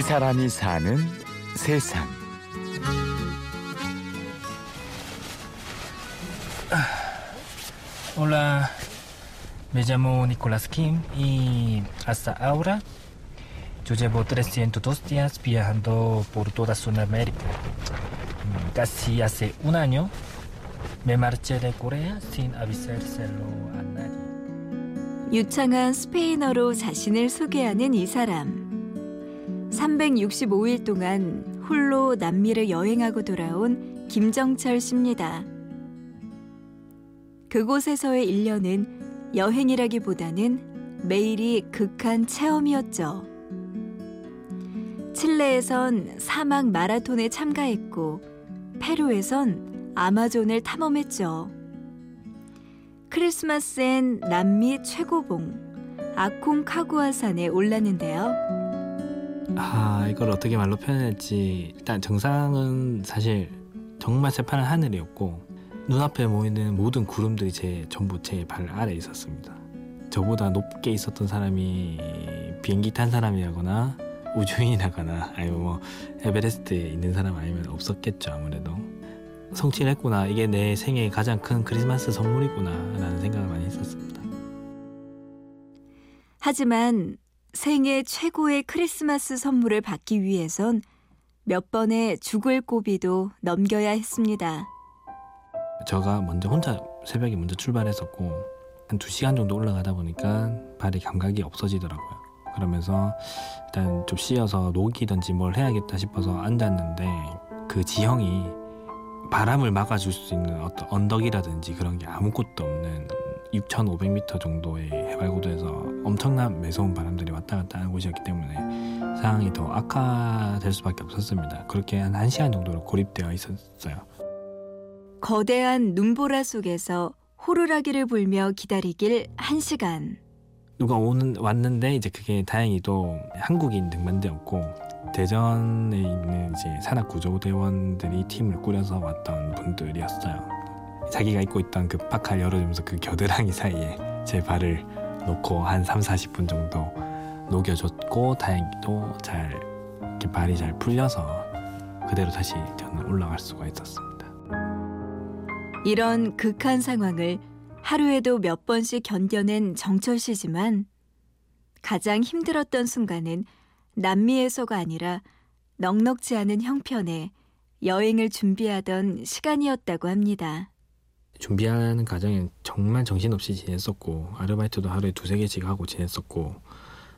이 사람이 사는 세상. Hola, me llamo Nicolás Kim y hasta ahora yo llevo 302 días viajando por toda Sudamérica. Mm, Casi hace un año me marché de Corea sin avisárselo a nadie. 유창한 스페인어로 자신을 소개하는 이 사람. 365일 동안 홀로 남미를 여행하고 돌아온 김정철 씨입니다. 그곳에서의 1년은 여행이라기보다는 매일이 극한 체험이었죠. 칠레에선 사막 마라톤에 참가했고 페루에선 아마존을 탐험했죠. 크리스마스엔 남미 최고봉 아콩카구아산에 올랐는데요. 아 이걸 어떻게 말로 표현할지 일단 정상은 사실 정말 새파란 하늘이었고 눈앞에 모이는 모든 구름들이 제 전부 제 발 아래 있었습니다. 저보다 높게 있었던 사람이 비행기 탄 사람이라거나 우주인이라거나 아니면 뭐 에베레스트에 있는 사람 아니면 없었겠죠 아무래도 성취했구나 이게 내 생애의 가장 큰 크리스마스 선물이구나 라는 생각을 많이 했었습니다. 하지만 생애 최고의 크리스마스 선물을 받기 위해선 몇 번의 죽을 고비도 넘겨야 했습니다. 제가 먼저 혼자 새벽에 먼저 출발했었고 한 2시간 정도 올라가다 보니까 발의 감각이 없어지더라고요. 그러면서 일단 좀 쉬어서 녹이든지 뭘 해야겠다 싶어서 앉았는데 그 지형이 바람을 막아줄 수 있는 어떤 언덕이라든지 그런 게 아무것도 없는 6,500m 정도의 해발고도에서 엄청난 매서운 바람들이 왔다 갔다 하는 곳이었기 때문에 상황이 더 악화될 수밖에 없었습니다. 그렇게 한 1시간 정도로 고립되어 있었어요. 거대한 눈보라 속에서 호루라기를 불며 기다리길 한시간 누가 오는 왔는데 이제 그게 다행히도 한국인 등반대였고 대전에 있는 이제 산악 구조대원들이 팀을 꾸려서 왔던 분들이었어요. 자기가 입고 있던 그 파카를 열어주면서 그 겨드랑이 사이에 제 발을 놓고 한 3, 40분 정도 녹여줬고 다행히도 잘 이렇게 발이 잘 풀려서 그대로 다시 저는 올라갈 수가 있었습니다. 이런 극한 상황을 하루에도 몇 번씩 견뎌낸 정철 씨지만 가장 힘들었던 순간은 남미에서가 아니라 넉넉지 않은 형편에 여행을 준비하던 시간이었다고 합니다. 준비하는 과정엔 정말 정신없이 지냈었고 아르바이트도 하루에 두세 개씩 하고 지냈었고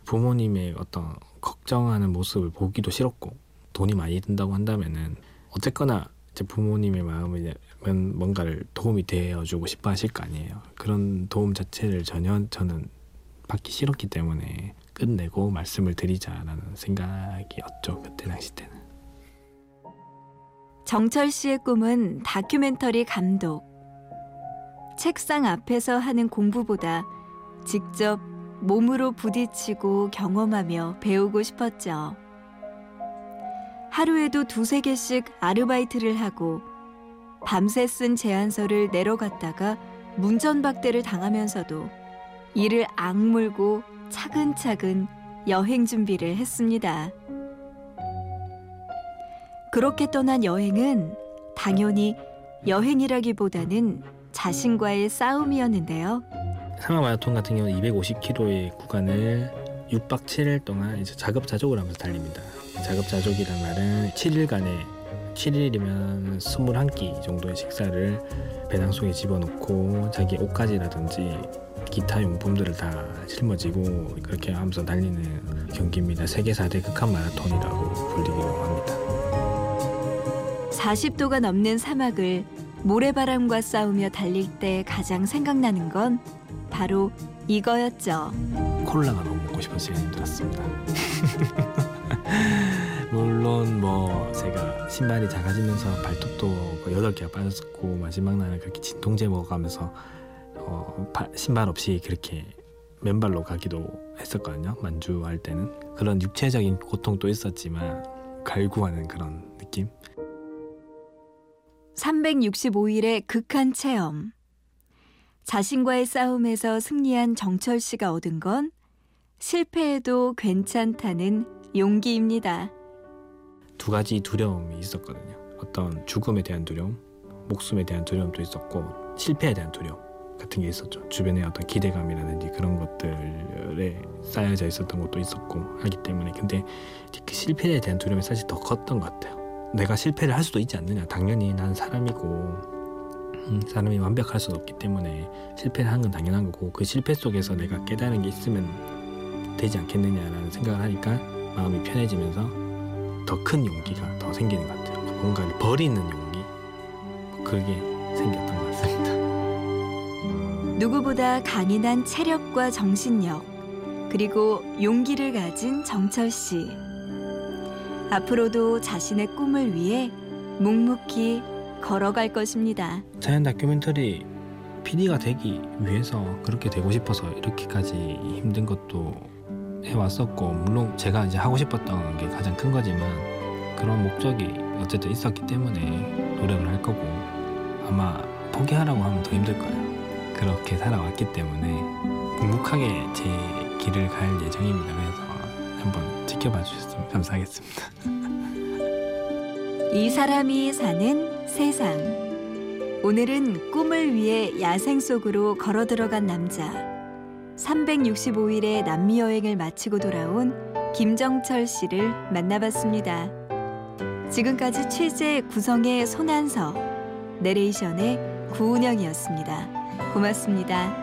부모님의 어떤 걱정하는 모습을 보기도 싫었고 돈이 많이 든다고 한다면은 어쨌거나 제 부모님의 마음은 뭔가를 도움이 되어주고 싶어 하실 거 아니에요. 그런 도움 자체를 전혀 저는 받기 싫었기 때문에 끝내고 말씀을 드리자라는 생각이었죠. 그때 당시 때는. 정철 씨의 꿈은 다큐멘터리 감독. 책상 앞에서 하는 공부보다 직접 몸으로 부딪히고 경험하며 배우고 싶었죠. 하루에도 두세 개씩 아르바이트를 하고 밤새 쓴 제안서를 내려갔다가 문전박대를 당하면서도 이를 악물고 차근차근 여행 준비를 했습니다. 그렇게 떠난 여행은 당연히 여행이라기보다는 자신과의 싸움이었는데요. 상하 마라톤 같은 경우는 250km의 구간을 6박 7일 동안 이제 자급자족을 하면서 달립니다. 자급자족이란 말은 7일간의 7일이면 21끼 정도의 식사를 배낭 속에 집어넣고 자기 옷가지라든지 기타 용품들을 다 짊어지고 그렇게 하면서 달리는 경기입니다. 세계 4대 극한 마라톤이라고 불리기도 합니다. 40도가 넘는 사막을 모래바람과 싸우며 달릴 때 가장 생각나는 건 바로 이거였죠. 콜라가 너무 먹고 싶어서 힘들었습니다. 물론 뭐 제가 신발이 작아지면서 발톱도 8개가 빠졌었고 마지막 날은 그렇게 진통제 먹어가면서 어, 바, 신발 없이 그렇게 맨발로 가기도 했었거든요. 만주할 때는 그런 육체적인 고통도 있었지만 갈구하는 그런 느낌. 365일의 극한 체험. 자신과의 싸움에서 승리한 정철 씨가 얻은 건 실패해도 괜찮다는 용기입니다. 두 가지 두려움이 있었거든요. 어떤 죽음에 대한 두려움, 목숨에 대한 두려움도 있었고 실패에 대한 두려움 같은 게 있었죠. 주변에 어떤 기대감이라든지 그런 것들에 쌓여져 있었던 것도 있었고 하기 때문에 근데 그 실패에 대한 두려움이 사실 더 컸던 것 같아요. 내가 실패를 할 수도 있지 않느냐. 당연히 난 사람이고 음, 사람이 완벽할 수는 없기 때문에 실패를 하는 건 당연한 거고 그 실패 속에서 내가 깨달은 게 있으면 되지 않겠느냐라는 생각을 하니까 마음이 편해지면서 더 큰 용기가 더 생기는 것 같아요. 뭔가를 버리는 용기 그게 생겼던 것 같습니다. 누구보다 강인한 체력과 정신력, 그리고 용기를 가진 정철 씨. 앞으로도 자신의 꿈을 위해 묵묵히 걸어갈 것입니다. 자연 다큐멘터리 PD가 되기 위해서 그렇게 되고 싶어서 이렇게까지 힘든 것도 해왔었고 물론 제가 이제 하고 싶었던 게 가장 큰 거지만 그런 목적이 어쨌든 있었기 때문에 노력을 할 거고 아마 포기하라고 하면 더 힘들 거예요. 그렇게 살아왔기 때문에 묵묵하게 제 길을 갈 예정입니다. 그래서 한번 지켜봐 주셨으면 감사하겠습니다. 이 사람이 사는 세상. 오늘은 꿈을 위해 야생 속으로 걸어 들어간 남자. 365일의 남미 여행을 마치고 돌아온 김정철 씨를 만나봤습니다. 지금까지 취재 구성의 손한서, 내레이션의 구운영이었습니다. 고맙습니다.